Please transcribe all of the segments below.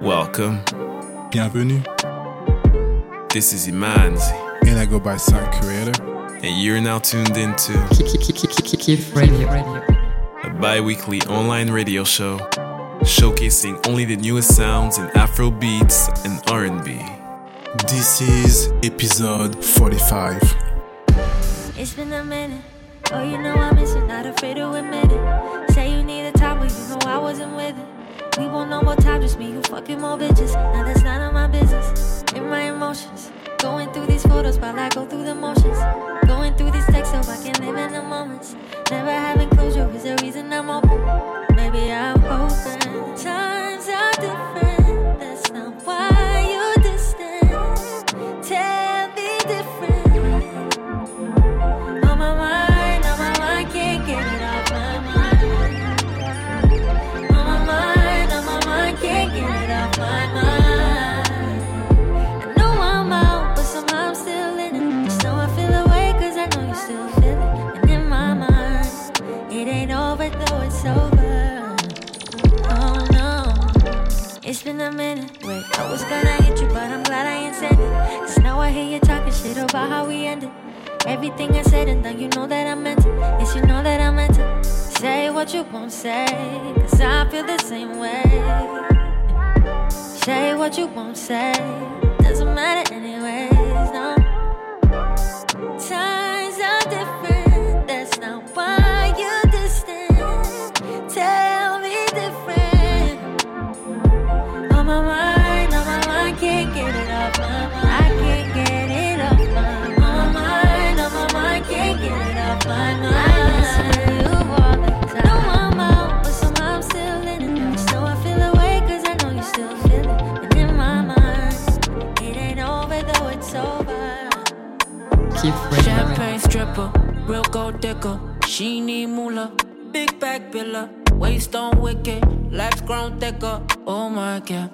Welcome. Bienvenue. This is Imanzi, And I go by Sound Creator. and you're now tuned into Kif Radio. a bi weekly online radio show showcasing only the newest sounds in Afro beats and R&B. This is episode 45. It's been a minute. Oh, you know I miss it, not afraid to admit it. Say you need a time, but you know I wasn't with it. We won't know more time, just me, you fucking more bitches. Now that's none of my business. In my emotions, going through these photos while I go through the motions. Going through these texts so I can live in the moments. Never having closure is the reason I'm open. Maybe I'm open. Times are different. I was gonna hit you, but I'm glad I ain't said it. Cause now I hear you talking shit about how we ended. Everything I said and done, you know that I meant it. Yes, you know that I meant it. Say what you won't say, cause I feel the same way. Say what you won't say, doesn't matter anyways, digger. She need moolah, big back biller. Waist on wicked, legs grown thicker. Oh my god.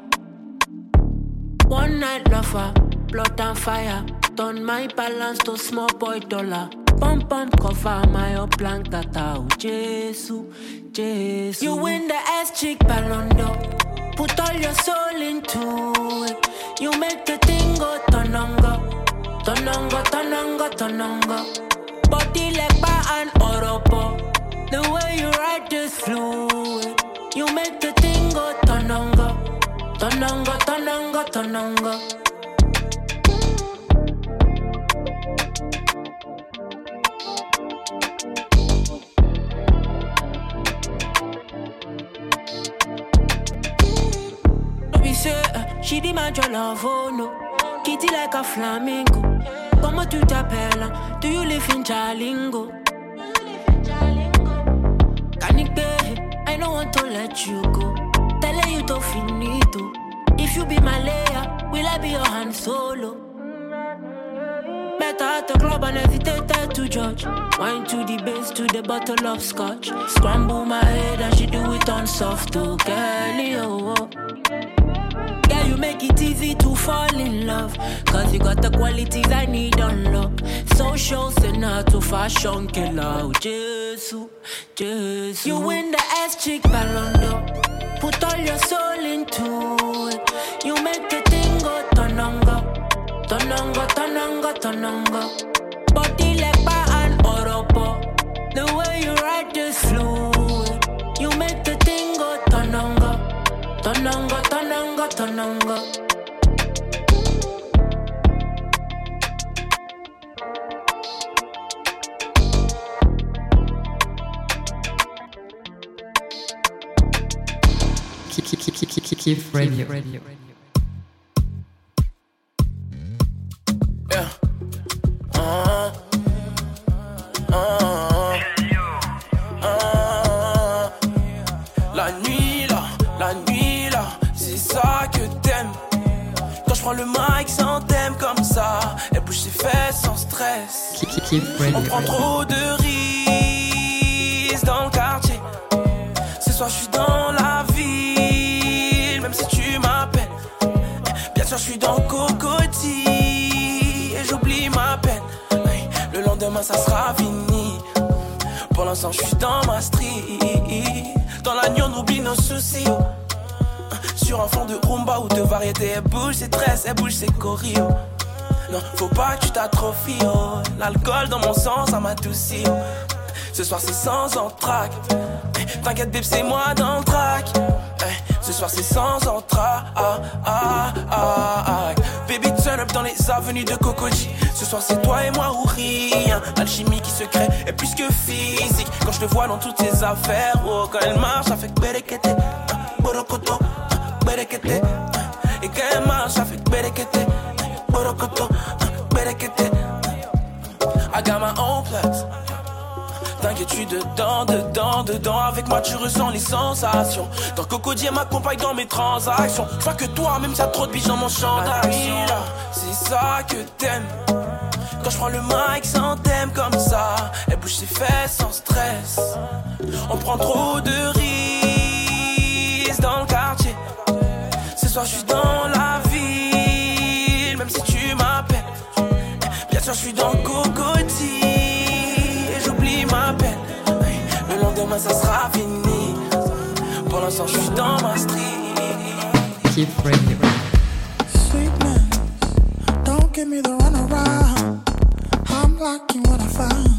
One night lover, blood and fire. Turn my balance to small boy dollar. Pump pump cover my up blank tata. Oh, Jesus, Jesus. You win the ass chick ballon d'or. Put all your soul into it. You make the thing go tonongo. Tonongo, tonongo, tonongo. Body like bar and oropo. The way you ride this fluid. You make the thing go tonongo. Tonongo, tonongo, tonongo. Uh, she demand your love, oh no. Kitty like a flamingo. Comment tu t'appelles? Do you live in Jalingo? Canipe, I don't want to let you go. Tell you to finito. If you be my layer, will I be your hand solo? Better at the club and hesitate to judge. Wine to the base to the bottle of scotch. Scramble my head and she do it on soft to girlie, oh, oh. You make it easy to fall in love. Cause you got the qualities I need on lock. Social to fashion killer. Oh, Jesus, Jesus. You win the ass chick ballon d'or. Put all your soul into it. You make the thing go tonongo. Tonongo, tonongo, tonongo. Body bar and oropo. The way you ride this fluid. Tonongo, tonongo, tonongo. Kif Radio. Yeah. Ses tresses, elle bouge ses choréos. Non, faut pas que tu t'atrophies, oh. L'alcool dans mon sang, ça m'adoucit, oh. Ce soir c'est sans entraque. Eh, T'inquiète, bébé, c'est moi dans le track. Eh, Ce soir c'est sans entraque. Ah, ah, ah, ah. Baby, turn up dans les avenues de Cocoji. Ce soir c'est toi et moi ou rien. L'alchimie qui se crée est plus que physique. Quand je te vois dans toutes tes affaires, oh, quand elle marche, ça fait berekete. ah, Borokoto, ah, berekete. Marche, ça fait berekete. ah, Borokoto, berekete. I got place. T'inquiète, suis dedans, dedans, dedans. Avec moi, tu ressens les sensations. Dans Cocodier m'accompagne dans mes transactions. Je vois que toi, même t'as trop de biches dans mon champ d'action. C'est ça que t'aimes. Quand je prends le mic sans thème comme ça, elle bouge ses fesses sans stress. On prend trop de risques dans le quartier. Soir, je suis dans la ville, même si tu m'appelles. Bien sûr, je suis dans Cocody et j'oublie ma peine. Le lendemain, ça sera fini. Pour l'instant, je suis dans ma street. Keep Radio. Sweetness, don't give me the runaround. I'm liking what I found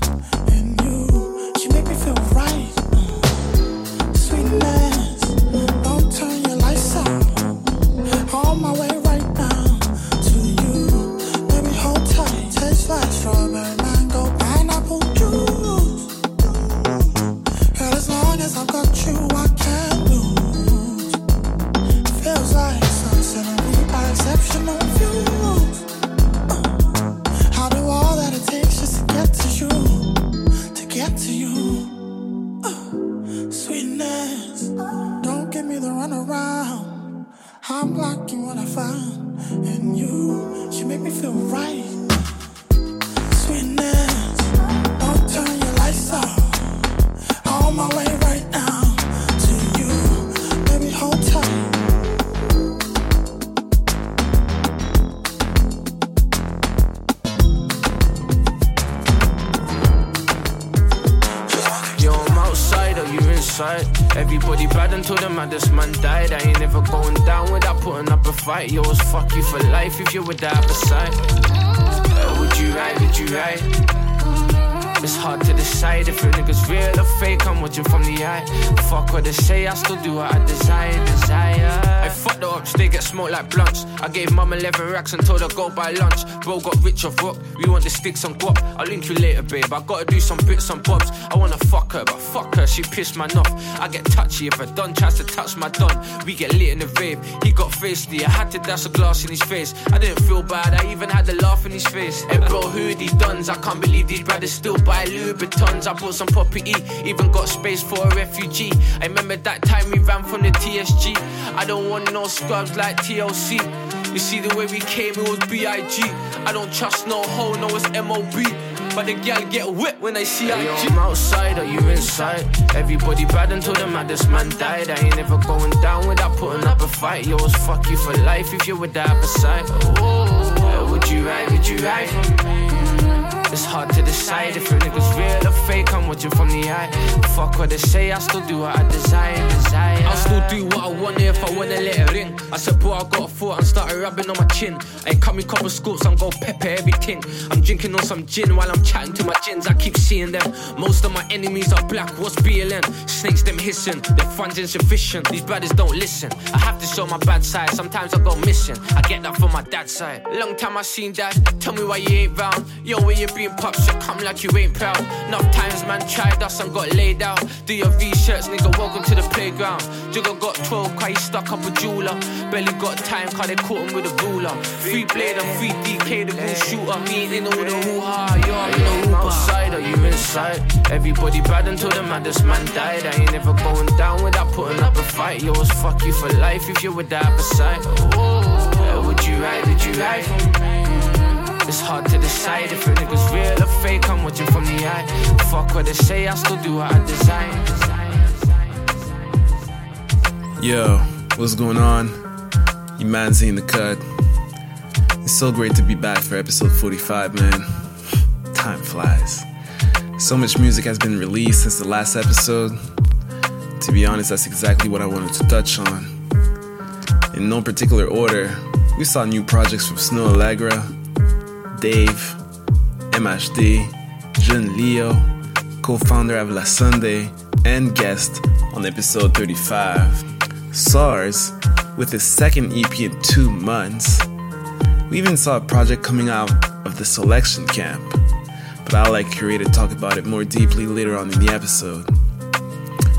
I ain't never going down without putting up a fight. Yo, it's fuck you for life if you're with that beside. Uh, would you ride, would you ride? It's hard to decide if a nigga's real or fake. I'm watching from the eye. Fuck what they say, I still do what I desire, desire. I fucked the ups, they get smoked like blunts. I gave mum 11 racks and told her go buy lunch. Bro got rich off rock, we want the sticks on guap. I'll link you later, babe. I gotta do some bits and bobs. I wanna fuck her, but fuck her, she pissed man off. I get touchy if a don tries to touch my don. We get lit in the rave. He got feisty, I had to dash a glass in his face. I didn't feel bad, I even had a laugh in his face. Hey bro, who are these dons? I can't believe these brothers still buy Louboutins. I bought some property, even got space for a refugee. I remember that time we ran from the TSG. I don't want no scrubs like TLC. You see the way we came, it was B.I.G. I don't trust no hoe, no it's M.O.B. But the gal get whipped when they see I Yo, I'm outside, are you inside? Everybody bad until the maddest man died. I ain't never going down without putting up a fight. Yo, it's fuck you for life if you're with that beside. Oh, would you ride, would you ride? It's hard to decide if a nigga's real or fake. I'm watching from the eye. Fuck what they say, I still do what I desire, desire. I'll still do what I want if I wanna let it ring. I said, boy, I got a thought and started rubbing on my chin. I cut me couple scoops, I'm go pepper everything. I'm drinking on some gin while I'm chatting to my gins. I keep seeing them. Most of my enemies are black. What's BLM? Snakes them hissing. Their funds insufficient. These brothers don't listen. I have to show my bad side. Sometimes I go missing. I get that from my dad's side. Long time I seen that. Tell me why you ain't round. Yo, where you been, pops? You come like you ain't proud. Enough times man tried us and got laid out. Do your V-shirts, nigga. Welcome to the playground. Jigga got 12, cause he stuck up a jeweler. Barely got time, cause they caught him with a ruler. Free blade and free DK, the real shooter. Me ain't in all the hoo-ha. Yo, I'm in the Hooper. outside, are you inside? Everybody bad until the maddest man died. I ain't never going down without putting up a fight. Yo, it's fuck you for life if you're with that beside. Oh, would you ride, would you ride? It's hard to decide if a nigga's real or fake. I'm watching from the eye. Fuck what they say, I still do what I desire. Yo, what's going on? You man's in the cut. It's so great to be back for episode 45, man. Time flies. So much music has been released since the last episode. To be honest, that's exactly what I wanted to touch on. In no particular order, we saw new projects from Snoh Aalegra, Dave, MHD, Jeune Leo, co founder of La Sunday, and guest on episode 35. Sarz, with his second EP in two months. We even saw a project coming out of the selection camp, but I'll let Curator talk about it more deeply later on in the episode.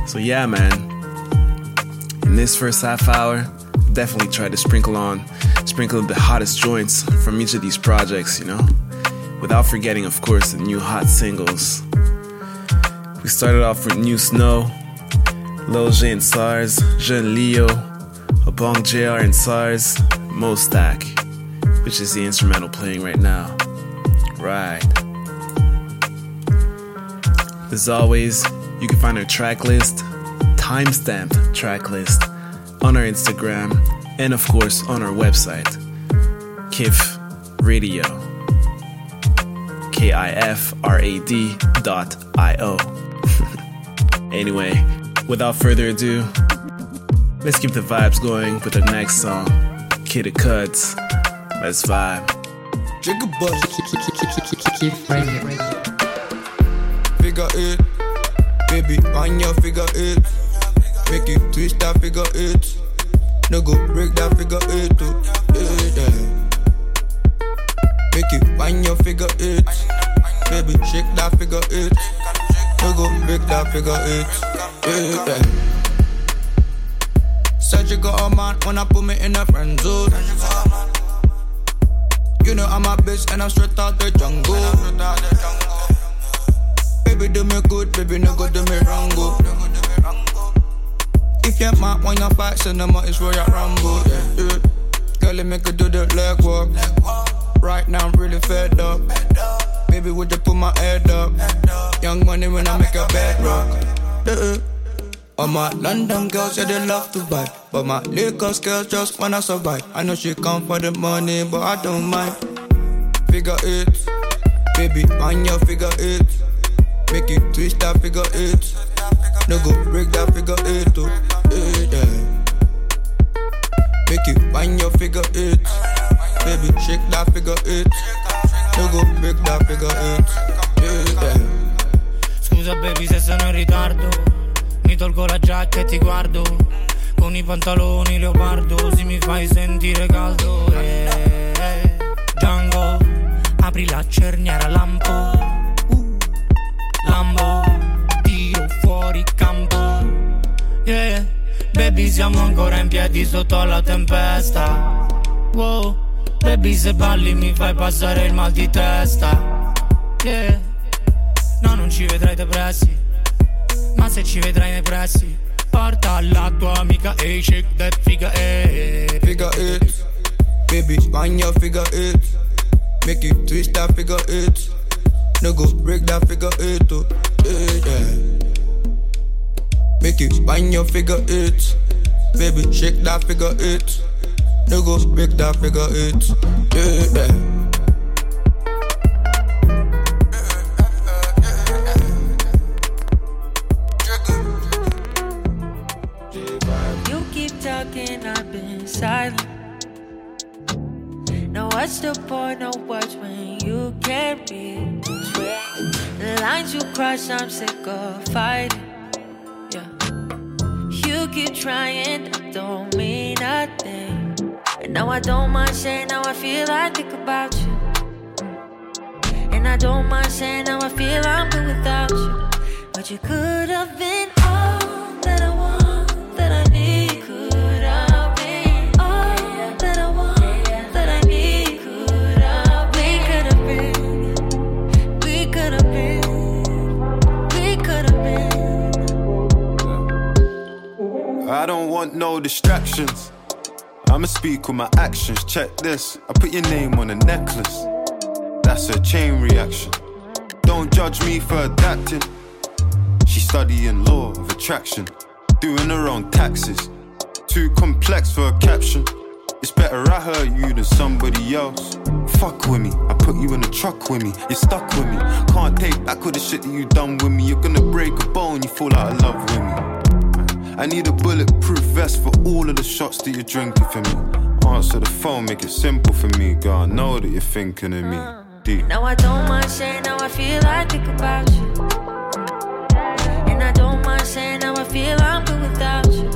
So, yeah, man, in this first half hour, definitely try to sprinkle on, sprinkle the hottest joints from each of these projects, you know, without forgetting, of course, the new hot singles. We started off with New Snoh, Lil J and Sarz, Jeune Leo, Obongjayar and Sarz, Mostak, which is the instrumental playing right now. Right. As always, you can find our track list, timestamped track list, on our Instagram, and of course on our website, KIF Radio. K I F R A D dot I O. anyway, without further ado, let's keep the vibes going with the next song, Kid Cuts. Let's vibe. Jigga bus, figure it. Baby, on your figure it. Make you twist that figure it. No go break that figure it. Oh, yeah. Make you on your figure it. Baby, shake that figure it. No go break that figure it. Yeah, got a man when I put me in a friend zone. You know I'm a bitch and I'm straight out the jungle. Baby, do me good, baby, no go do me wrong. Go. If you're mad when you fight, out, it's Royal Rumble. Yeah, yeah. Girl, let me could do the leg walk. Right now, I'm really fed up. Baby, would you put my head up? Young money when I make a bedrock. Yeah. All my London girls, yeah, they love to buy. But my Lagos girls just wanna survive. I know she come for the money, but I don't mind. Figure it, baby, on your figure it. Make you twist that figure it. No go break that figure it, oh, yeah, yeah. Make you find your figure it. Baby, shake that figure it. No go break that figure it, yeah, yeah. Scusa baby se sono in ritardo Mi tolgo la giacca e ti guardo Con i pantaloni leopardo Si mi fai sentire caldo eh, Django Apri la cerniera lampo campo Yeah Baby siamo ancora in piedi sotto alla tempesta Wow Baby se balli mi fai passare il mal di testa Yeah No, non ci vedrai depressi. Ma se ci vedrai nei pressi, porta la tua amica e shake that figure eh. Figure it, baby, your figure it. Make you twist that figure it. No go break that figure it, oh, yeah. Make you find your figure it. Baby, shake that figure it. No go break that figure it, yeah, yeah. You keep talking, I've been silent. Now what's the point of words when you can't read? The lines you cross, I'm sick of fighting. Keep trying, that don't mean nothing. And now I don't mind saying how I feel, I think about you. And I don't mind saying how I feel, I'm good without you. But you could have been all I don't want no distractions. I'ma speak with my actions. Check this. I put your name on a necklace. That's a chain reaction. Don't judge me for adapting. She's studying law of attraction, doing her own taxes. Too complex for a caption. It's better I hurt you than somebody else. Fuck with me, I put you in a truck with me. You're stuck with me. Can't take back all the shit that you done with me. You're gonna break a bone, you fall out of love with me. I need a bulletproof vest for all of the shots that you're drinking for me. Answer the phone, make it simple for me, girl. I know that you're thinking of me. Deep. Now I don't mind saying how I feel, I think about you. And I don't mind saying how I feel, I'm good without you.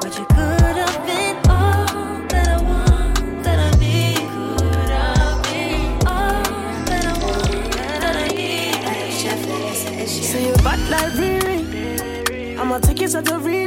But you could have been all that I want, that I need. Could have been all that I want, that I need. Say you're bad like Riri. I'ma take it out to really.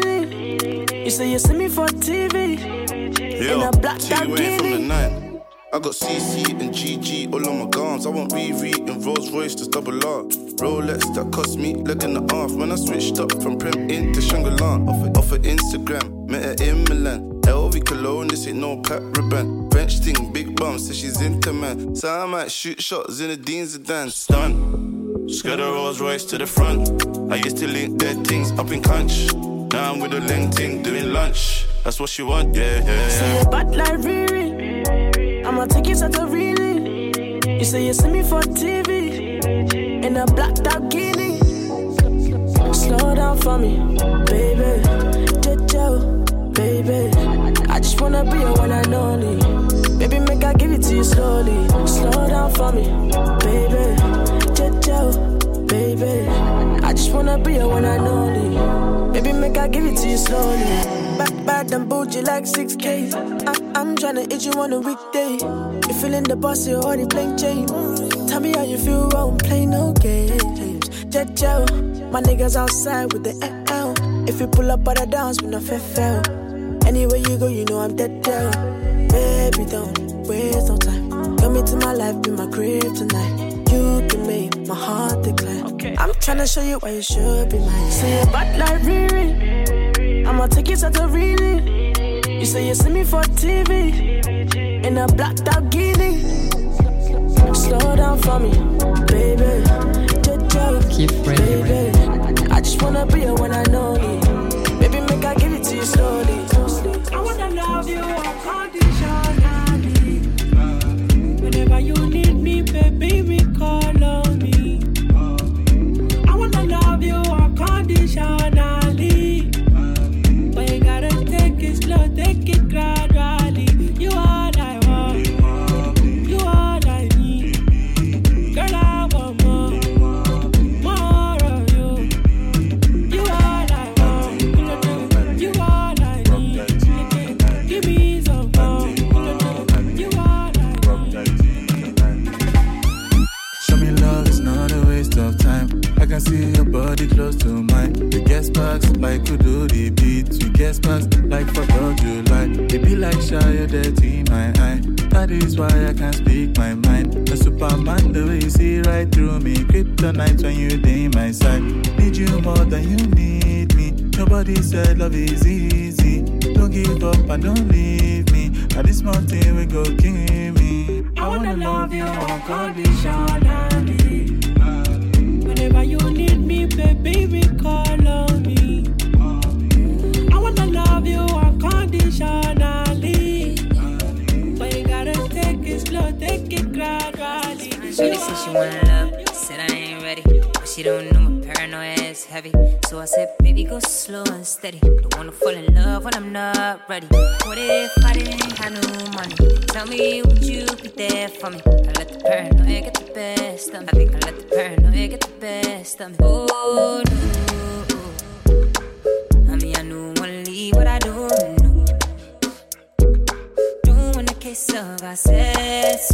Say you see me for TV. In a black Lamborghini. I got CC and GG all on my gums. I want Riri and Rolls Royce just double R. Rolex that cost me leg and a half. When I switched up from Prem into Shangri-La. Off of, off of Instagram, met her in Milan. LV cologne, this ain't no pat ribbon. French thing, big bum, says she's into man. So I might shoot shots in the Dean's Zidane. Stun. Skirt a Rolls Royce to the front. I used to link dead things up in conch. I'm with a link ting doing lunch. That's what she want, yeah, yeah, Say yeah. you bad like Riri. I'ma take you out to really. You say you see me for TV. In a black Lamborghini. Slow down for me, baby. Jojo, baby. I just wanna be your one and only. Baby, make I give it to you slowly. Slow down for me, baby. Jojo, baby. I just wanna be your one and only. Baby, make I give it to you slowly. Bad, bad and bougie like 6K. I, I'm tryna hit you on a weekday. You feeling the boss, you already playing James. Tell me how you feel, I won't play no games. Jojo, my niggas outside with the L. If you pull up, but I dance with no fair fell. Anywhere you go, you know I'm dead down. Baby, don't waste no time. Come into my life, be my crib tonight. You can make my heart decline. I'm tryna show you why you should be mine. Say you bad like Riri. I'ma take you to the really. You say you see me for TV. In a black Lamborghini. Slow down for me, baby. Jojo, Keep ready, baby. I just wanna be a one and only. Baby, make I give it to you slowly. I wanna love you unconditionally. Whenever you need me, baby, me sparks like we do the beats. We get sparks like for God you like. It be like shy, dirty my eye. That is why I can't speak my mind. A Superman, the way you see right through me. Kryptonite when you day my side. Need you more than you need me. Nobody said love is easy. Don't give up and don't leave me. At this mountain we go kill me. I wanna love you unconditionally. Whenever you need me, baby, call it gradually. Shorty said she wanna love, said I ain't ready. But she don't know my paranoia is heavy. So I said, baby, go slow and steady. Don't wanna fall in love when I'm not ready. What if I didn't have no money? Tell me, would you be there for me? I let the paranoia get the best of me. I think I let the paranoia get the best of me. Oh, no. Of I.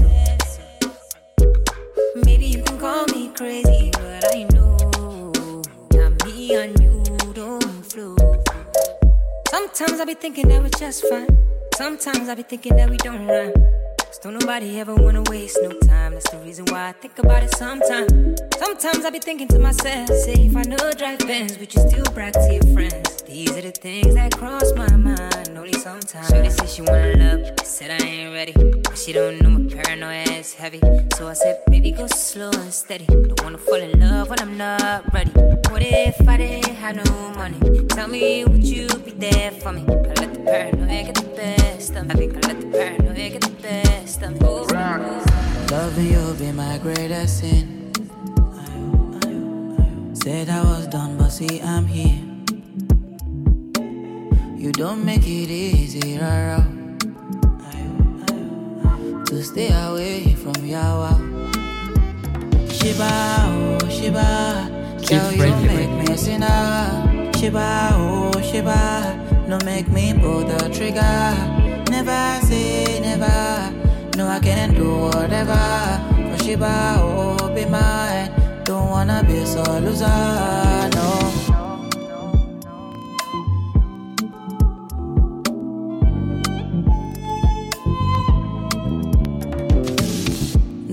Maybe you can call me crazy, but I know not me and you don't flow. Sometimes I be thinking that we're just fine. Sometimes I be thinking that we don't rhyme. Cause don't nobody ever wanna waste no time. That's the reason why I think about it sometimes. Sometimes I be thinking to myself, say if I know drive Benz, would you still brag to your friends? These are the things that cross my mind, only sometimes. Shorty said she wanna love, I said I ain't ready. But she don't know my paranoia is heavy. So I said, baby, go slow and steady. Don't wanna fall in love when I'm not ready. What if I didn't have no money? Tell me, would you be there for me? I let the paranoia get the best of me. I think I let the paranoia get the best of me. Ooh, Loving you be my greatest sin. Said I was done, but see I'm here. You don't make it easy, rara. To stay away from Yawa. Shiba, oh Shiba. Girl, you radio. make me a sinner. Shiba, oh Shiba. No make me pull the trigger. Never say never. No, I can do whatever. For Shiba, oh, be mine. Don't wanna be so loser, no.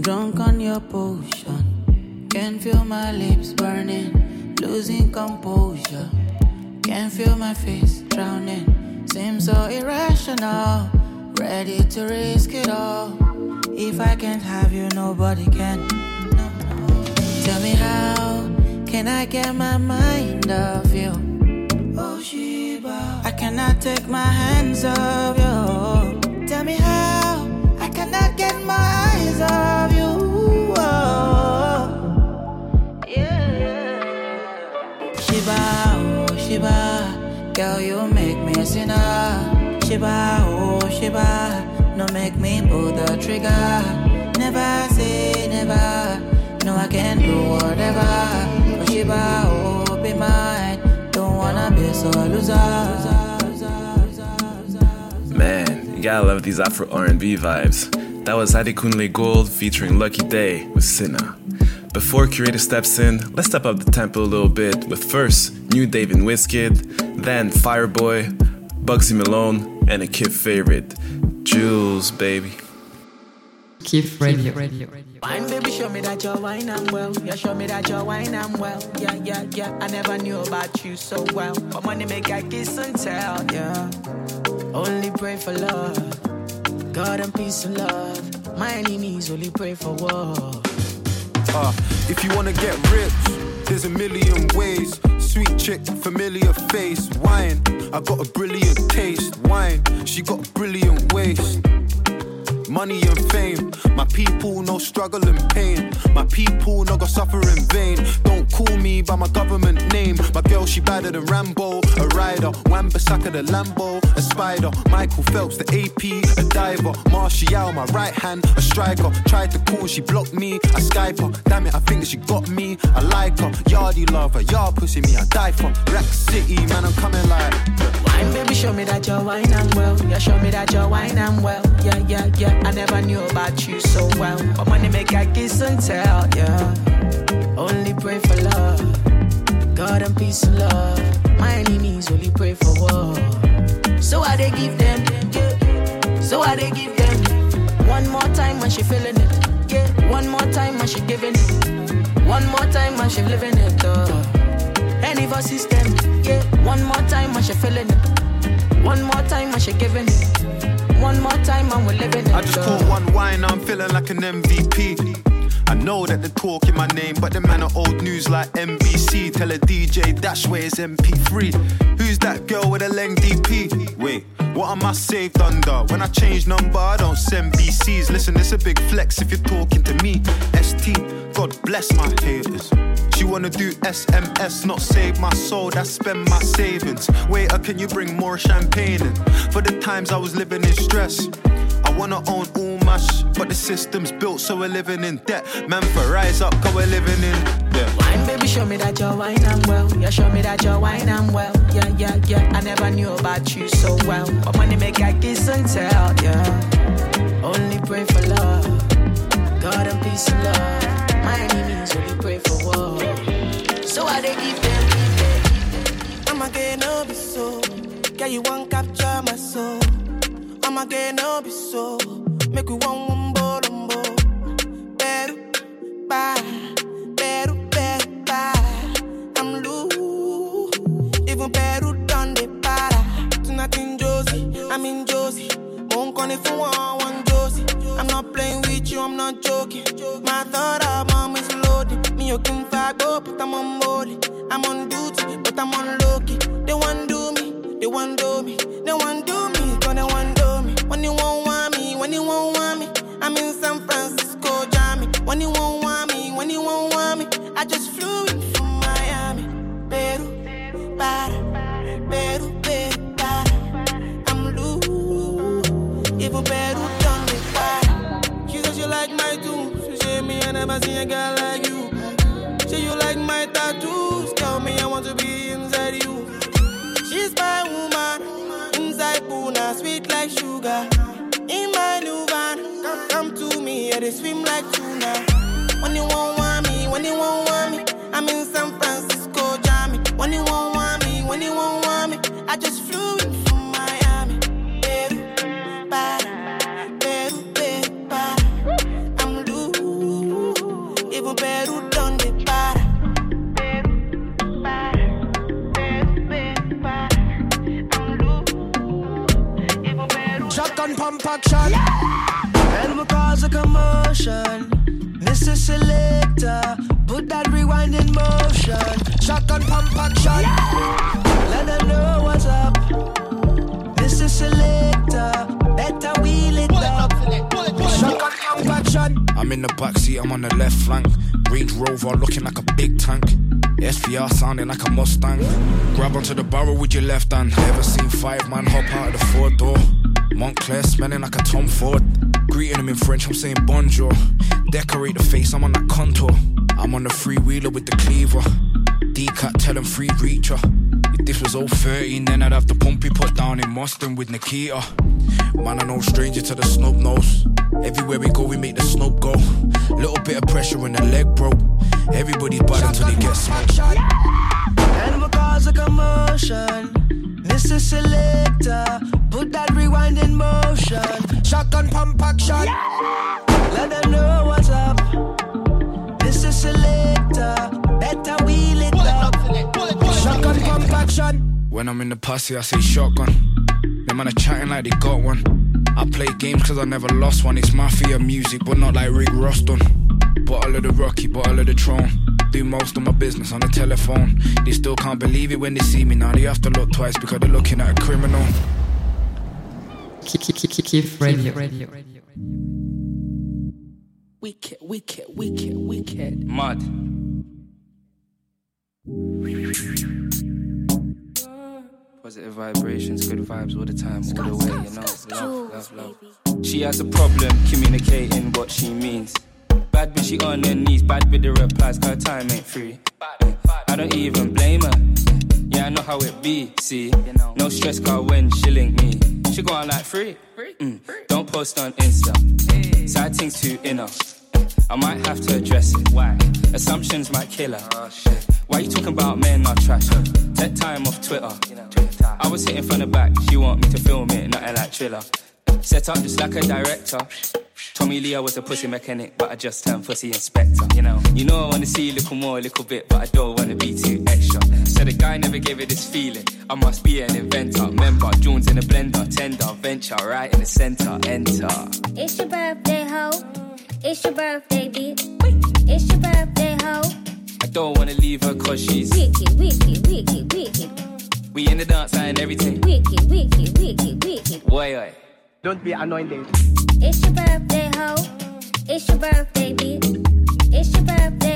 Drunk on your potion, can feel my lips burning, losing composure. Can feel my face drowning, seems so irrational. Ready to risk it all. If I can't have you, nobody can. No, no. Tell me how can I get my mind off you? Oh Shiba, I cannot take my hands off you. Tell me how I cannot get my eyes off you. Oh. Shiba, oh Shiba, girl you make me a sinner. Shiba, oh No make me pull the trigger. Never say never, no I can do whatever. Don't wanna be so loser. Man, you gotta love these Afro R&B vibes. That was Adekunle Gold featuring Lucky Daye with Sinner. Before Curator steps in, let's step up the tempo a little bit with first New Dave and Wizkid, then Fireboy, Bugsy Malone, and a kid favorite, Jules, baby. Kif radio. radio. Wine, baby, show me that you're wine and well. Yeah, show me that you're wine and well. Yeah, yeah, yeah. I never knew about you so well. But money make I kiss and tell. Yeah. Only pray for love. God and peace and love. My enemies only pray for war. Uh, if you wanna get rich, there's a million ways. Sweet chick, familiar face, wine. I got a brilliant taste, wine. She got a brilliant waist. Money and fame, my people no struggle and pain. My people no go suffer in vain. Don't call me by my government name. My girl she badder than Rambo, a rider. Wan Bissaka the Lambo, a spider. Michael Phelps the AP, a diver. Martial my right hand, a striker. Tried to call, she blocked me. I Skype her, damn it, I think she got me. I like her, yardy lover, yard pussy me, I die for. Rack City, man, I'm coming like. Wine, baby, show me that you're wine and well. Yeah, show me that you're wine and well. Yeah, yeah, yeah. I never knew about you so well. But money make I kiss and tell. Yeah. Only pray for love. God and peace and love. My enemies only pray for war. So I they give them. So I they give them. One more time when she feeling it. Yeah. One more time when she giving it. One more time when she living it. Uh. Any for system, yeah. One more time when she feeling it. One more time when she giving it. One more time and we're living. I just caught one wine, I'm feeling like an MVP. I know that they're talking my name, but the man are old news like NBC. Tell a DJ Dash where it's MP3. Who's that girl with a leng DP? Wait, what am I saved under? When I change number, I don't send BCs. Listen, it's a big flex if you're talking to me. ST, God bless my haters. She wanna do SMS, not save my soul, that's spend my savings. Waiter, can you bring more champagne in? For the times I was living in stress. I wanna own all my sh- but the system's built so we're living in debt. Man, for rise up, cause we're living in yeah. Wine, baby, show me that you're wine and well. Yeah, show me that you're wine and well. Yeah, yeah, yeah. I never knew about you so well. But money make I kiss and tell. Yeah. Only pray for love. God and peace and love. My enemies only pray for war. So I they give them. I'ma no be so. Yeah, you want capture my soul. I'ma no be so. Make we one one ball on Peru, bye. Peru, Peru, bye. I'm loose. Even Peru done the para. Tonight in Josie, I'm in Josie. Won't call if you want one Josie. I'm not playing you, I'm not joking. My thought of mom is loaded. Me, you can fuck up, but I'm on molly. I'm on duty, but I'm on low key. They want do me, they want do me, they want do never seen a girl like you. See you like my tattoos. Tell me I want to be inside you. She's my woman. Inside Puna, sweet like sugar. In my new van, come, come to me, yeah, they swim like tuna. When you won't want me, when you won't want me, I'm in San Francisco, Jammy. When you won't want me, when you won't Shotgun pump action. And we cause a commotion. Mr. Selector, put that rewind in motion. Shotgun pump action. Let them know what's up. Mr. Selector, better wheel it up. Shotgun pump action. I'm in the backseat, I'm on the left flank. Range Rover looking like a big tank. SVR sounding like a Mustang. Grab onto the barrel with your left hand. Ever seen five man hop out of the four door? Moncler smelling like a Tom Ford. Greeting him in French, I'm saying bonjour. Decorate the face, I'm on that contour. I'm on the freewheeler with the cleaver. D-cut, tell him free reacher. If this was 013, then I'd have the pumpy put down in Mustang with Nikita. Man, I'm no stranger to the snub nose. Everywhere we go, we make the snub go. Little bit of pressure when the leg broke. Everybody's bad until they get smoked. And we cause a commotion. Mr. Selector, put that rewind in motion. Shotgun pump action. Let them know what's up. Mr. Selector, better wheel it up. Shotgun pump action. When I'm in the posse, I say shotgun. Them man are chatting like they got one. I play games cause I never lost one. It's mafia music, but not like Rick Ross done. Bottle of the Rocky, bottle of the Tron. Do most of my business on the telephone. They still can't believe it when they see me now. They have to look twice because they're looking at a criminal. Kif Radio. Wicked, wicked, wicked, wicked. Mud. Positive vibrations, good vibes all the time, all the way, you know. Love, love, love. She has a problem communicating what she means. Bad bitch, she on her knees, bad with the replies, cause her time ain't free. I don't even blame her. Yeah, I know how it be, see. No stress, car when she link me. She go on like free. Mm. Don't post on Insta. Side things too inner. I might have to address it. Why? Assumptions might kill her. Why you talking about men not trash? Take time off Twitter. I was hitting from the back. She want me to film it, nothing like thriller. Set up just like a director. Tommy Lee, I was a pussy mechanic, but I just turned pussy inspector. You know, you know I wanna see a little more, a little bit, but I don't wanna be too extra. So the guy never gave it this feeling. I must be an inventor. Member, Jones in a blender, tender, venture, right in the center, enter. It's your birthday, ho. It's your birthday, bitch. It's your birthday, ho. I don't wanna leave her cause she's Wicked, wicked, wicked, wicked. We in the dance and everything. Wicked, wicked, wicked, wicked. Why, why? Don't be anointed. It's your birthday, ho. It's your birthday, bitch. It's your birthday, ho. I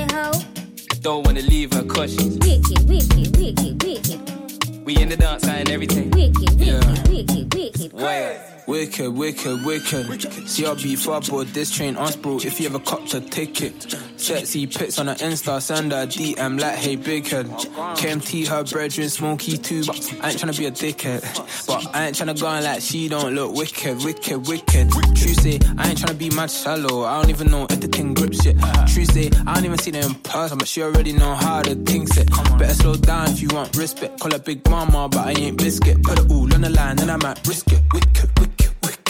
don't wanna leave her cause she's Wicked, wicked, wicked, wicked. We in the dance and everything. Wicked, Yeah. wicked, wicked, wicked. Wicked, wicked, wicked. CRB far board, this train on bro. If you ever copped a ticket, sexy pics on her Insta, send her DM like, hey, big head. KMT, her brethren, smoky too, but I ain't tryna be a dickhead. But I ain't tryna go on like she don't look wicked, wicked, wicked. True say, I ain't tryna be mad shallow. I don't even know if the thing grips yet. True say, I don't even see them in person, but she already know how the thing set. Better slow down if you want respect. Call her big mama, but I ain't biscuit. Put it all on the line, then I might risk it. Wicked, wicked,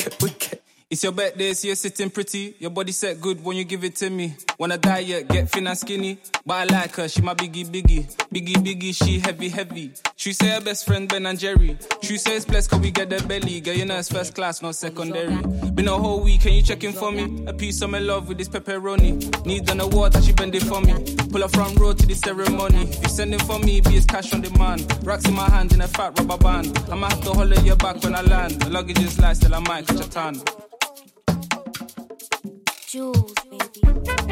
wicked, wicked. It's your birthday, so you're sitting pretty. Your body set good when you give it to me. Wanna diet, get thin and skinny. But I like her, she my biggie biggie. Biggie biggie, she heavy heavy. She say her best friend Ben and Jerry. She say it's blessed cause we get the belly. Girl, you know it's first class, not secondary. Been a whole week, can you check in for me? A piece of my love with this pepperoni. Need an award that she bend it for me. Pull up front row to the ceremony. If you send it for me, be it's cash on demand. Rocks in my hand in a fat rubber band. I'ma have to holler your back when I land. The luggage is light, still I might catch a tan. Jules, baby.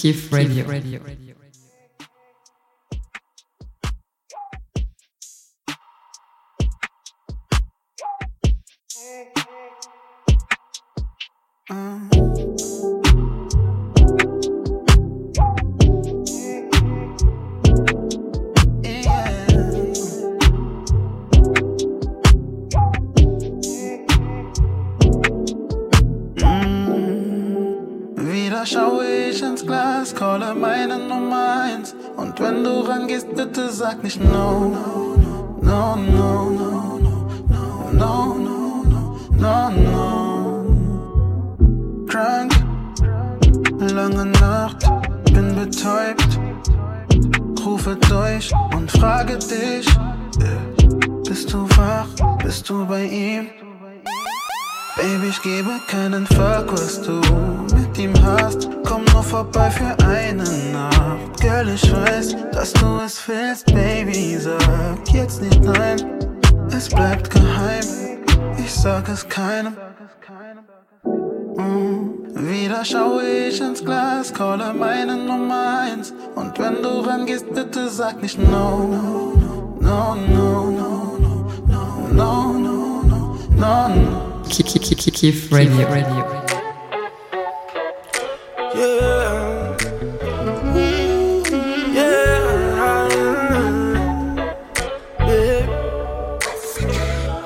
Kif Radio. Radio. sagt nicht no. sag nicht no, no, no, no, no, no, no, no, no, no, no. Keep, keep, keep, radio, radio. Yeah. Yeah. Yeah.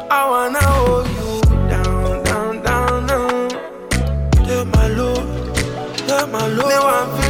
I wanna hold you down, down, down, down. Let my love, let my love.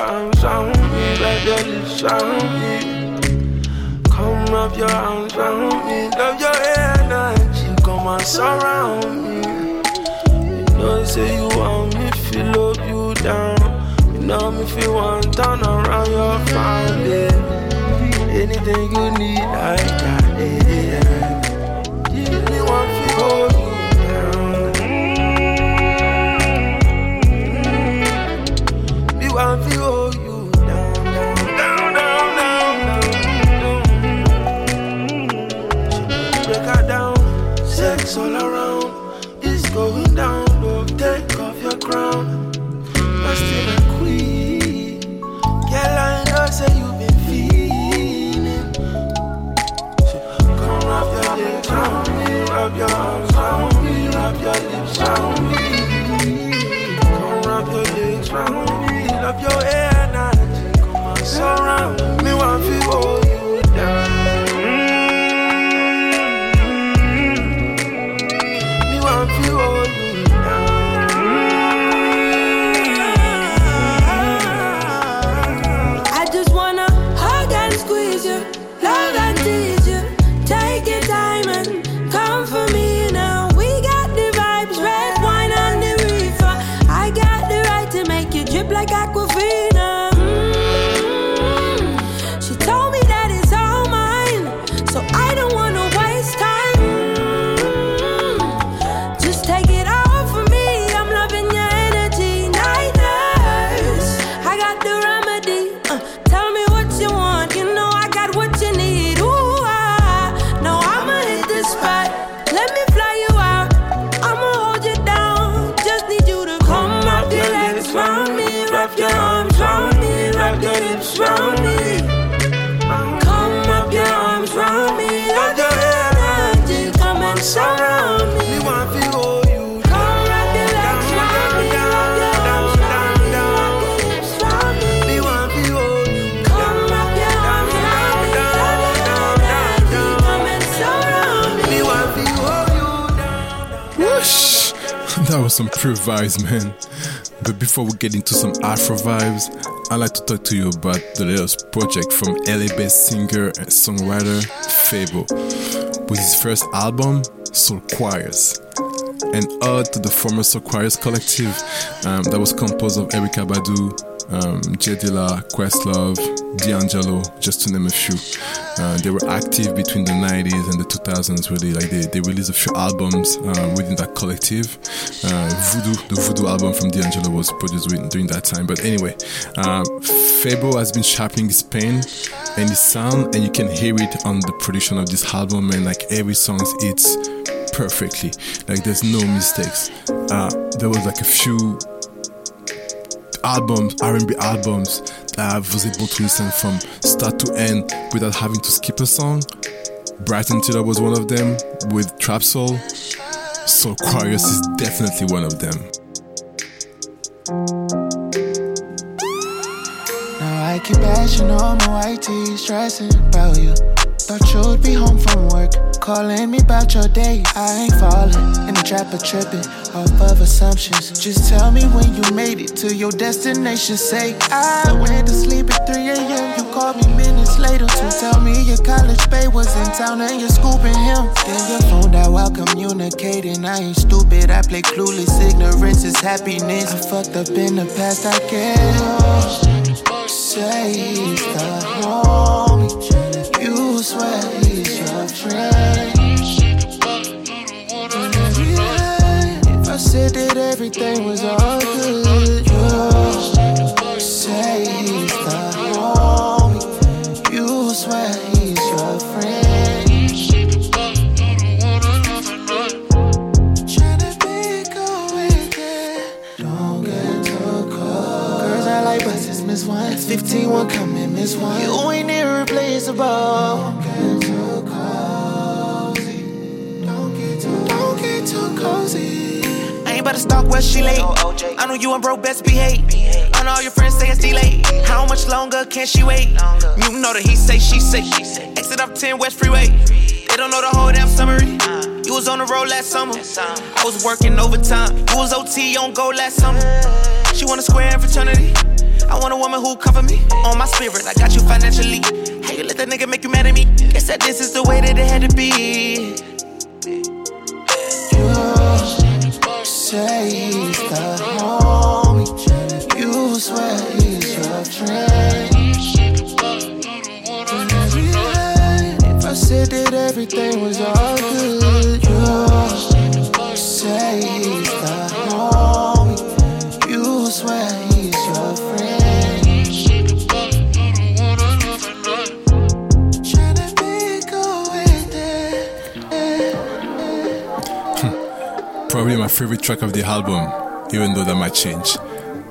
arms own me. like you're the zombie. Come up your arms own me. love your energy, come and surround me. You know, say you want me, feel up you down. You know, me feel one turn around your family. Anything you need, I got. some true vibes, man. But before we get into some Afro vibes, I'd like to talk to you about the latest project from LA based singer and songwriter Fable with his first album, Soul Choirs. An ode to the former Soulquarians collective um, that was composed of Erykah Badu, um, Dilla, Questlove, D'Angelo, just to name a few. Uh, they were active between the 90s and the 2000s, really. Like they, they released a few albums uh, within that collective. Uh, Voodoo, the Voodoo album from D'Angelo was produced during that time. But anyway, uh, Fabo has been sharpening his pen and his sound, and you can hear it on the production of this album. And like every song, it's perfectly. Like there's no mistakes. Uh, there was like a few albums, R&B albums I was able to listen from start to end without having to skip a song. Bryson Tiller was one of them with Trap Soul. So Aquarius is definitely one of them. Now I keep bashing on my white tee, stressing about you. Thought you'd be home from work, calling me about your day. I ain't falling in the trap of tripping off of assumptions. Just tell me when you made it to your destination. Say I went to sleep at 3 a.m. You called me minutes later to tell me your college babe was in town and you're scooping him. Then your phone out while communicating. I ain't stupid, I play clueless. Ignorance is happiness. I fucked up in the past, I. Say he's the homie. You swear he's your friend. If I said that everything was all good, you say he's the. You swear he's your friend. Be with it. Don't get too close. Girls I like miss one. It's 15, one coming, miss one. You ain't irreplaceable. Don't get too cozy. Don't get too, don't get too cozy. I ain't about to stalk where she late. I know you and bro best behave. I know all your friends say it's delayed. How much longer can she wait? You know that he say, she say. She. Exit off 10 West Freeway. They don't know the whole damn summary. You was on the road last summer. I was working overtime. You was OT on go last summer. She want a square in fraternity. I want a woman who cover me. On my spirit, I got you financially. How you let that nigga make you mad at me? Guess that this is the way that it had to be. You say he's the homie. You swear he's your friend. If I said that everything was all favorite track of the album, even though that might change.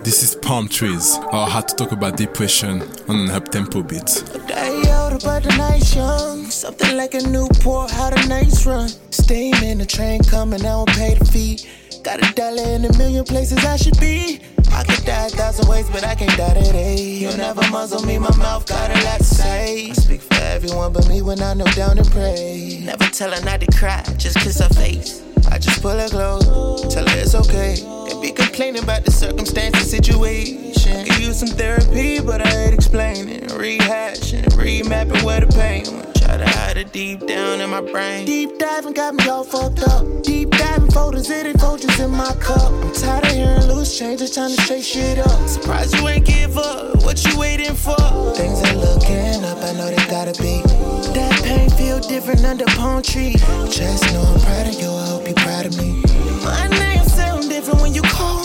This is Palm Trees, or how to talk about depression on an up tempo beat. Day older, but the night's young. Something like a Newport, how the nights run. Steam in the train coming, I don't pay the fee. Got a dollar in a million places I should be. I could die a thousand ways, but I can't die today. You'll never muzzle me, my mouth got a lot to say. I speak for everyone but me when I kneel down and pray. Never tell her not to cry, just kiss her face. I just pull her close, tell her it's okay. Can't be complaining about the circumstance and situation. Could use some therapy, but I hate explaining, rehashing, remapping where the pain went. Try to hide it deep down in my brain. Deep diving got me all fucked up. Deep diving photos, it ain't Folgers in my cup. I'm tired of hearing loose changes, trying to shake shit up. Surprised you ain't give up. What you waiting for? Things are looking up, I know they gotta be. That pain feel different under palm tree. Just know I'm proud of you, I hope you're proud of me. My name sound different when you call me. Call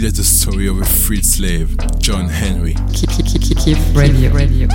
that the story of a freed slave, John Henry. Keep, keep, keep, keep, keep radio, radio.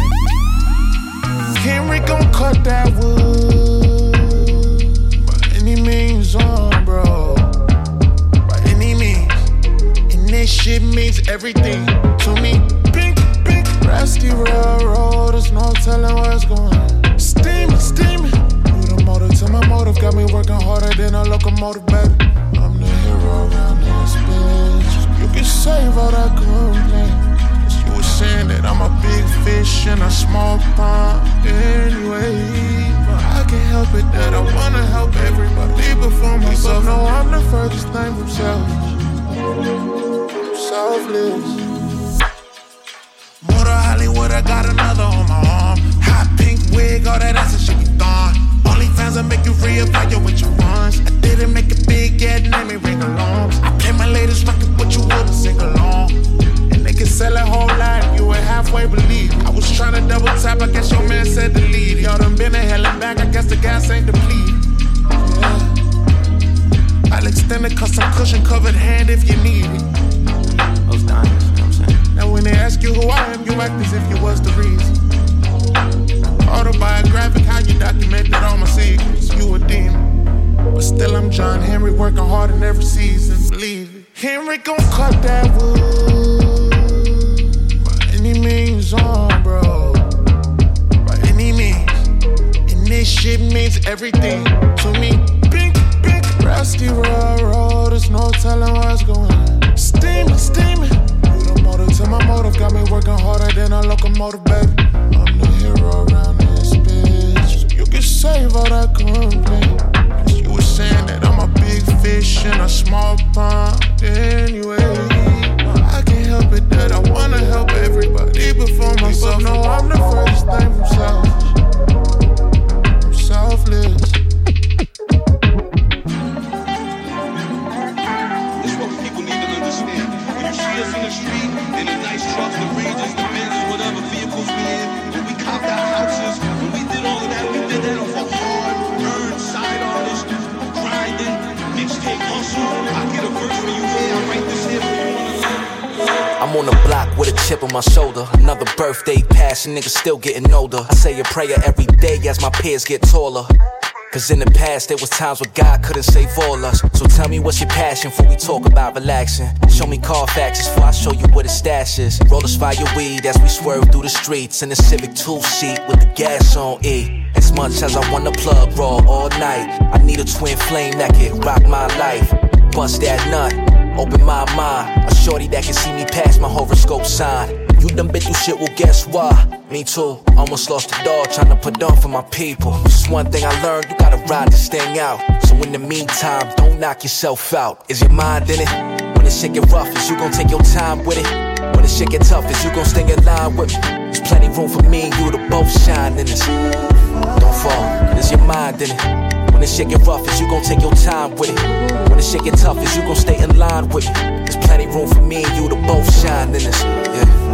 Selfless. Motor Hollywood, I got another on my arm. Hot pink wig, all that ass and shit be gone. Only fans will make you real reevaluate your funds. I didn't make it big yet, name me ring along. I play my latest record, but you wouldn't sing along. And they can sell a whole lot, you would halfway believe. I was trying to double tap, I guess your man said the lead. Y'all done been to hell and back, I guess the gas ain't depleted. I'll extend a custom cushion covered hand if you need it. Those diamonds, you know what I'm saying? Now when they ask you who I am, you act as if you was the reason. Autobiographic, how you documented all my secrets. You a demon. But still, I'm John Henry, working hard in every season. Believe it. Henry gon' cut that wood. By any means on, bro. By any means. And this shit means everything to me. Pink, rusty railroad. There's no telling where it's going. Steaming, steaming. You the motor to my motive. Got me working harder than a locomotive, baby. I'm the hero around this bitch. You can save all that complaint. Cause you were saying that I'm a big fish in a small pond anyway. I can't help it that I wanna help everybody before myself. No, I'm the furthest thing from selfish. I'm selfless. I'm on the block with a chip on my shoulder. Another birthday passing, niggas still getting older. I say a prayer every day as my peers get taller. Cause in the past, there was times where God couldn't save all us. So tell me what's your passion for we talk about relaxing. Show me Carfaxes before I show you where the stash is. Roll us fire weed as we swerve through the streets in the Civic two seat with the gas on E. As much as I wanna plug raw all night, I need a twin flame that can rock my life. Bust that nut, open my mind. A shorty that can see me past my horoscope sign. Done been through shit, well, guess why? Me too. Almost lost a dog trying to put on for my people. Just one thing I learned, you gotta ride this thing out. So in the meantime, don't knock yourself out. Is your mind in it? When the shit get rough, is you gon' take your time with it? When the shit get tough, is you gon' stay in line with me? There's plenty room for me and you to both shine in this. Don't fall, is your mind in it? When the shit get rough, is you gon' take your time with it? When the shit get tough, is you gon' stay in line with me? There's plenty room for me and you to both shine in this. Yeah.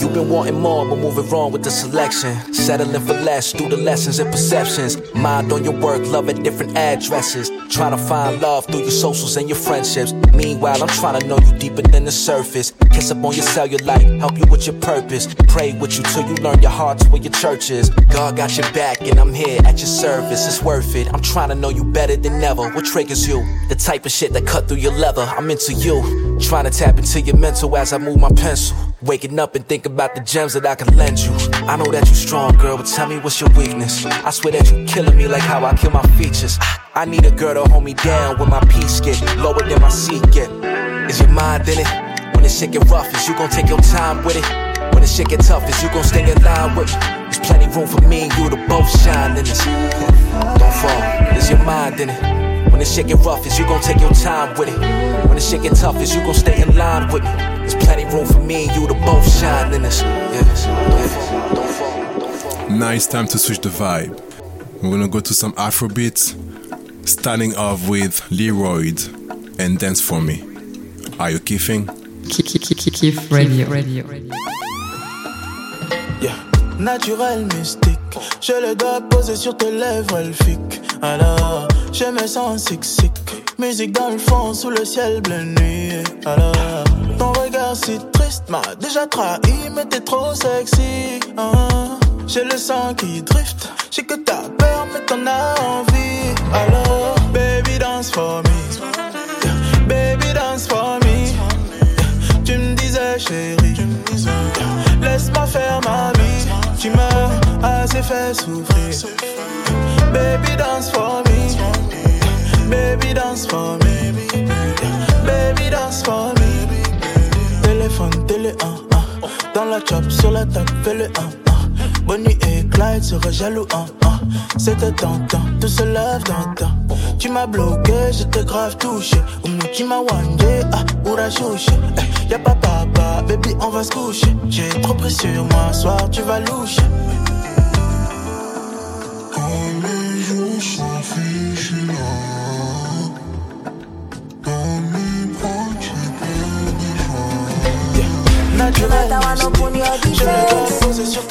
You've been wanting more, but moving wrong with the selection. Settling for less through the lessons and perceptions. Mind on your work, love at different addresses. Trying to find love through your socials and your friendships. Meanwhile, I'm trying to know you deeper than the surface. Kiss up on your cellulite, help you with your purpose. Pray with you till you learn your heart's where your church is. God got your back, and I'm here at your service. It's worth it. I'm trying to know you better than ever. What triggers you? The type of shit that cut through your leather. I'm into you. Trying to tap into your mental as I move my pencil. Waking up and think about the gems that I can lend you. I know that you strong, girl, but tell me what's your weakness. I swear that you killing me like how I kill my features. I need a girl to hold me down when my peace get lower than my seat get. Is your mind in it? When the shit get rough, is you gon' take your time with it? When the shit get tough, is you gon' stay in line with me? There's plenty room for me and you to both shine in this. Don't fall, is your mind in it? When the shit get rough, is you gon' take your time with it? When the shit get tough, is you gon' stay in line with me? There's plenty room for me and you to both shine in this. Yes, yes. Now it's time to switch the vibe. We're gonna go to some Afrobeats, starting off with Leroyd and Dance For Me. Are you kiffing? Kiff, kiff, kiff, kiff, kiff, radio, radio, radio. Naturel mystique. J'ai les doigts posés sur tes lèvres elfiques. Alors, je me sens sick Musique dans le fond, sous le ciel bleu nuit. Alors, regard si triste m'a déjà trahi, mais t'es trop sexy. Ah, J'ai le sang qui drift. J'ai que t'as peur, mais t'en as envie. Alors, baby, dance for me. Baby, dance for me. Tu me disais, chérie. Laisse-moi faire ma vie. Tu m'as assez fait souffrir. Baby, dance for me. Baby, dance for me. Baby, dance for me. Téléphone, télé 1, 1. Dans la chop, sur la table, fais-le 1, 1. Bonnie et Clyde seraient jaloux, 1, 1. C'était tentant, tout se lève temps. Tu m'as bloqué, j'étais grave touché. Ou tu m'as wandé, ah, ou la chouché. Eh, y'a pas papa, baby, on va se coucher. J'ai trop pris sur moi, soir, tu vas loucher. Les jours s'affichent là. No matter what, open your defense.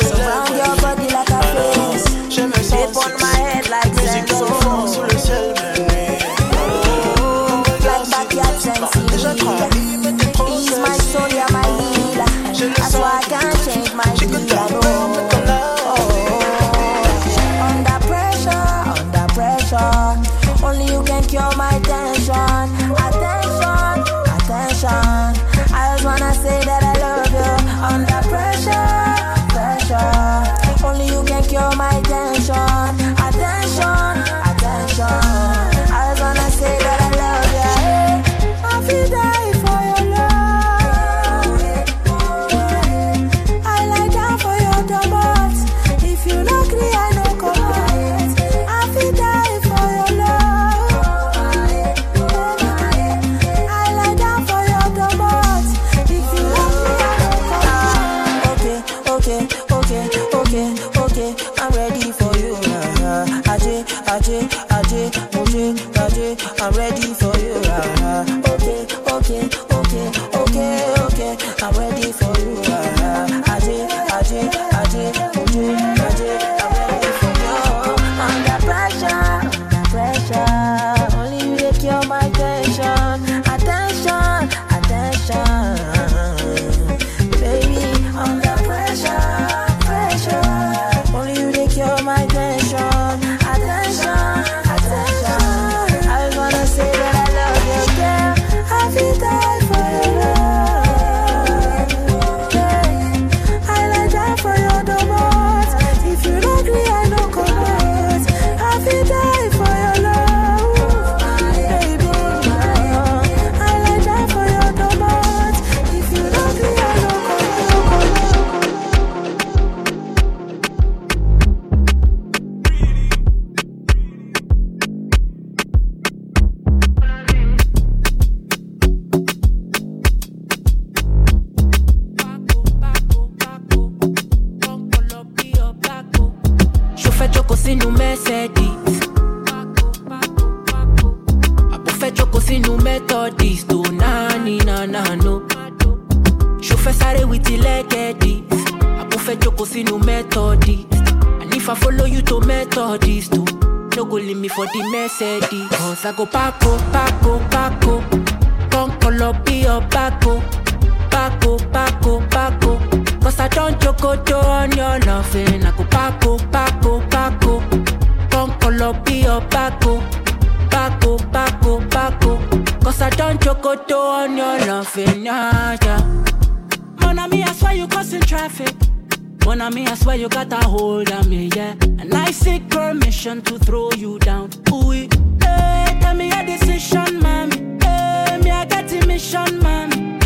Surround your body like a fence. Dip on my head like sensor. Mercedes? Àbò fẹ́ jókòó sínú Methodist tó náání nánáno. Ṣo fẹ́ sáré with the legedis? Àbò fẹ́ jókòó sínú Methodist? And if I follow you to Methodist o, no go leave me for the Mercedes. Cause I go pako, pako, pako. Kọ́ńkọ́lọ́ bí ọ̀báko. Pako, pako, pako. Cause I don't jokoto on your loving. I go pako, pako, pako. Kọ́ńkọ́lọ́ bí ọ̀báko. Pako, pako, pako. Cause I don't jokoto on your loving. Yeah, yeah. Mon ami, I swear you causing traffic. Mon ami, I swear you got a hold on me, yeah. And I seek permission to throw you down. Ooh, hey, tell me your decision, mommy. Hey, eh, me, I got a mission, mommy.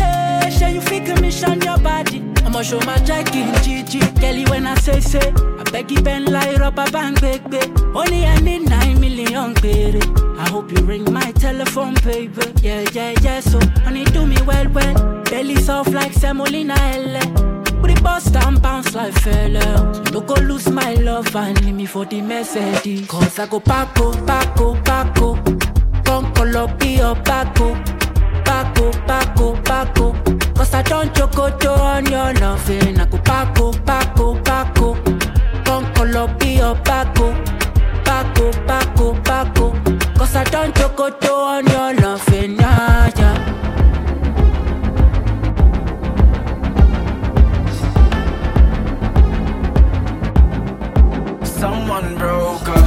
Share you feel commission your body. I'ma show my jack in Gigi. Kelly, when I say, say, I beg you, bend like rubber band, baby. Only I need nine million, baby. I hope you ring my telephone, baby. Yeah, yeah, yeah. So, honey, do me well, well. Belly soft like semolina, elle. Put the bus down, bounce like fella. No go lose my love and leave me for the Mercedes. Cause I go Paco, Paco, Paco. Concolo be your Paco. Paco, Paco, Paco. Cause I don't joke on your loving. I go Paco, Paco, Paco. Concolo be your Paco, Paco, Paco, Paco. Cause I don't chocoto on your love, yeah, yeah. Someone broke her.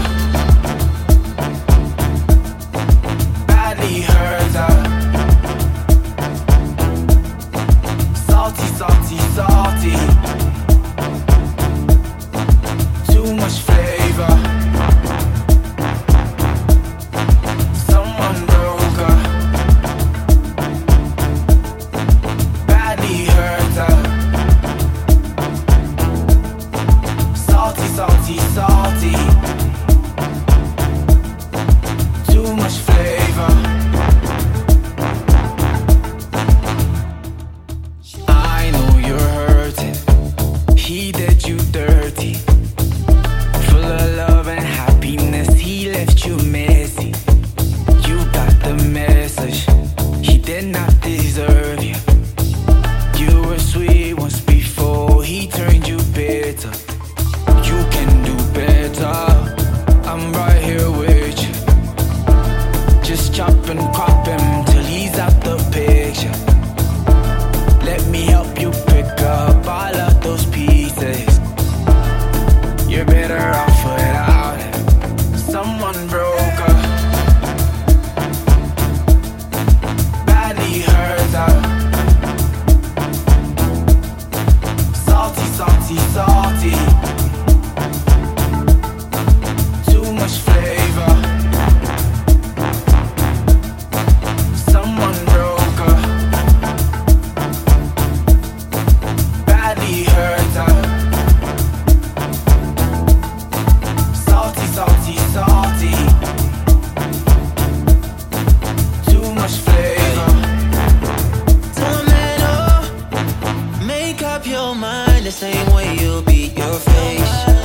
The same way you beat your face.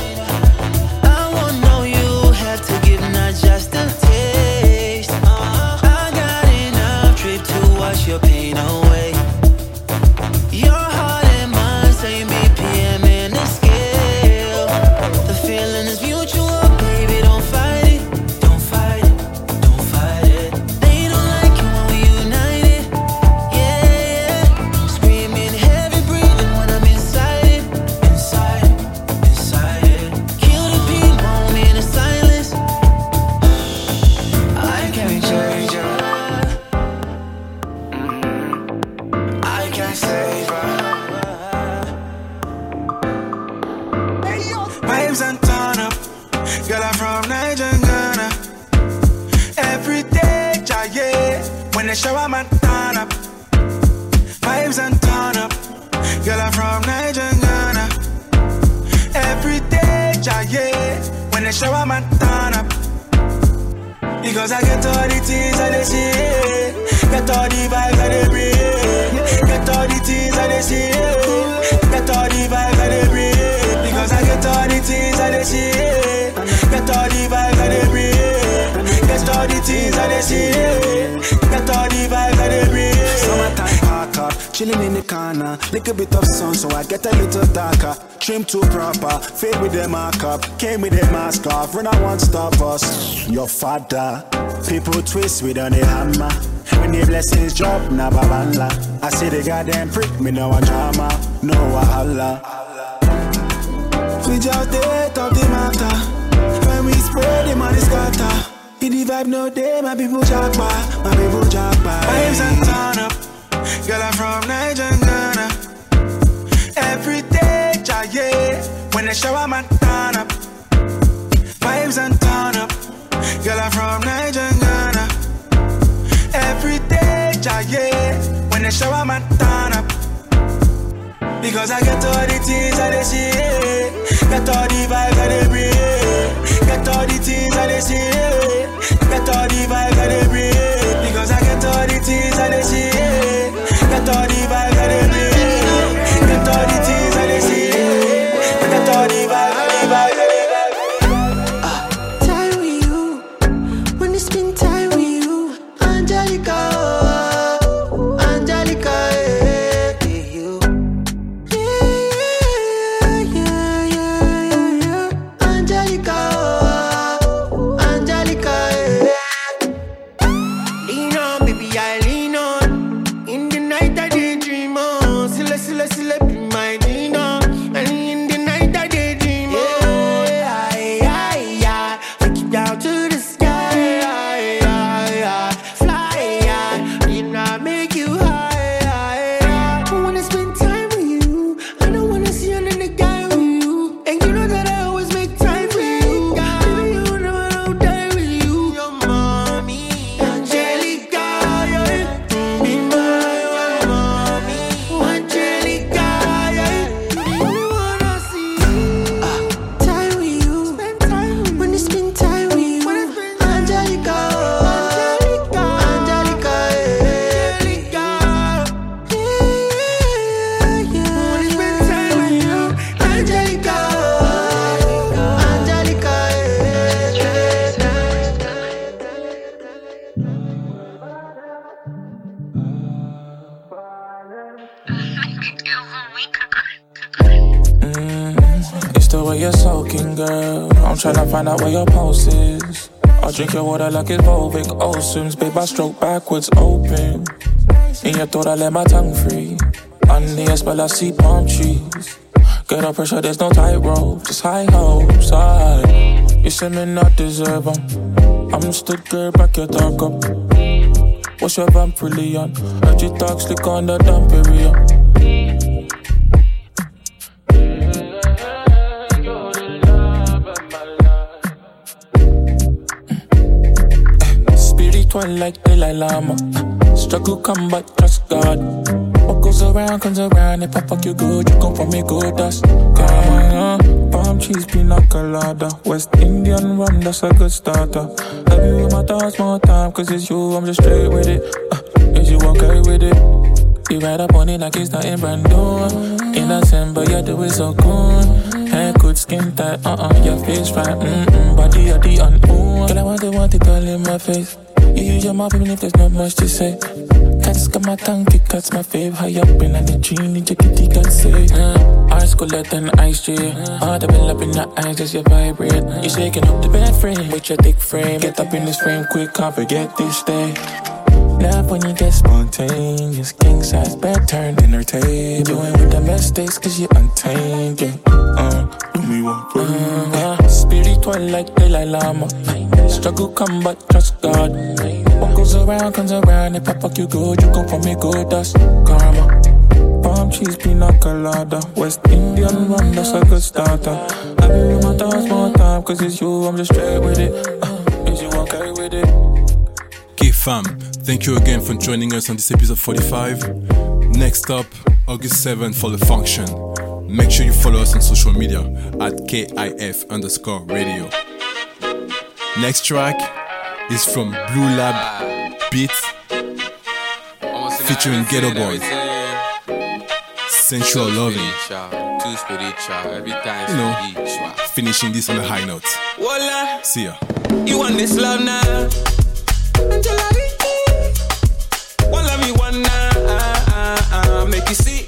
Trim too proper, fade with the markup. Came with the mask off, run I won't stop us. Your father, people twist with on the hammer. When the blessings drop, na babala. I see the goddamn prick, me no a drama, no wahala. We just there talk the matter. When we spread the money scatter. In the vibe no day, my people jack by, my people jack by. Vibes and turn up. Girl, I'm from Niger, Ghana. Every day. When they show I'm turn up. Vibes and turn up. Girl, I'm from Niger, Ghana. Every day, ja, yeah. When they show I'm turn up. Because I get all the things I they see. Get all the vibes I they breathe. Get all the things I they see. Get all the vibes I they breathe. Because I get all the things I they see. Get all the vibes I they breathe. Tryna find out where your pulse is. I'll drink your water like it's Volvic Oceans. Babe, I stroke backwards open. In your throat, I let my tongue free. Under your spell, I see palm trees. Get up pressure, there's no tightrope, just high hopes. I, you say me not deserve 'em. I'm stood girl, back your dark up. What's your vamp really on? Heard you talk slick on the dump area. Spiritual like Dalai Lama. Struggle come but trust God. What goes around comes around. If I fuck you good, you come for me good. That's karma. Palm cheese, pina colada. West Indian rum, that's a good starter. Love you with my thoughts more time, cause it's you, I'm just straight with it. Uh, is you okay with it? You ride up on it like it's nothing brand new. Innocent, but you do it so cool. Hair good, skin tight, uh uh, your face right, mm mm, body of the unowned. Girl, I want to want it all in my face. You use your mouth even if there's not much to say. Cats got my tongue, it cuts my fave high up in the genie, kitty got say. Uh, Ours cooler than ice J. All the bell up in your eyes as you vibrate. You shaking up the bed frame with your thick frame. Get up in this frame quick, can't forget this day. Love when you get spontaneous. King size bed turned dinner table. Doing with the mistakes cause you untamed. Yeah. Uh, do me one for uh, Spiritual like Dalai Lama. Struggle come but trust God. What goes around comes around. If I fuck you good, you come for me good. That's karma. Palm cheese, pina colada. West Indian rum, that's a good starter. I be with my thoughts more time, cause it's you, I'm just straight with it. Uh, is you okay with it? Okay, fam, thank you again for joining us on this episode 45. Next up, August 7th for the function. Make sure you follow us on social media at KIF underscore radio. Next track is from Blue Lab Beats featuring Ghetto Boy. Sensual loving. Too spiritual, every time You know, finishing this on a high note. See ya. you want this love now? You one now, uh, uh, make you see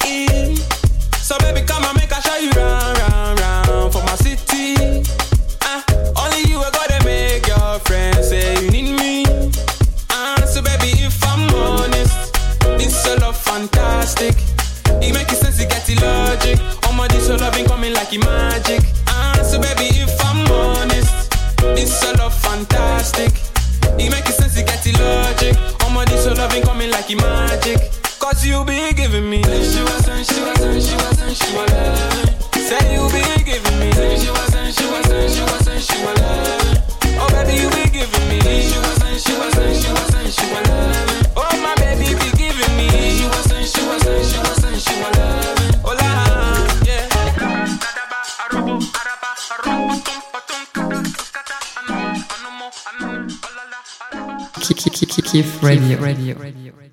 Kif Radio. Radio. Radio.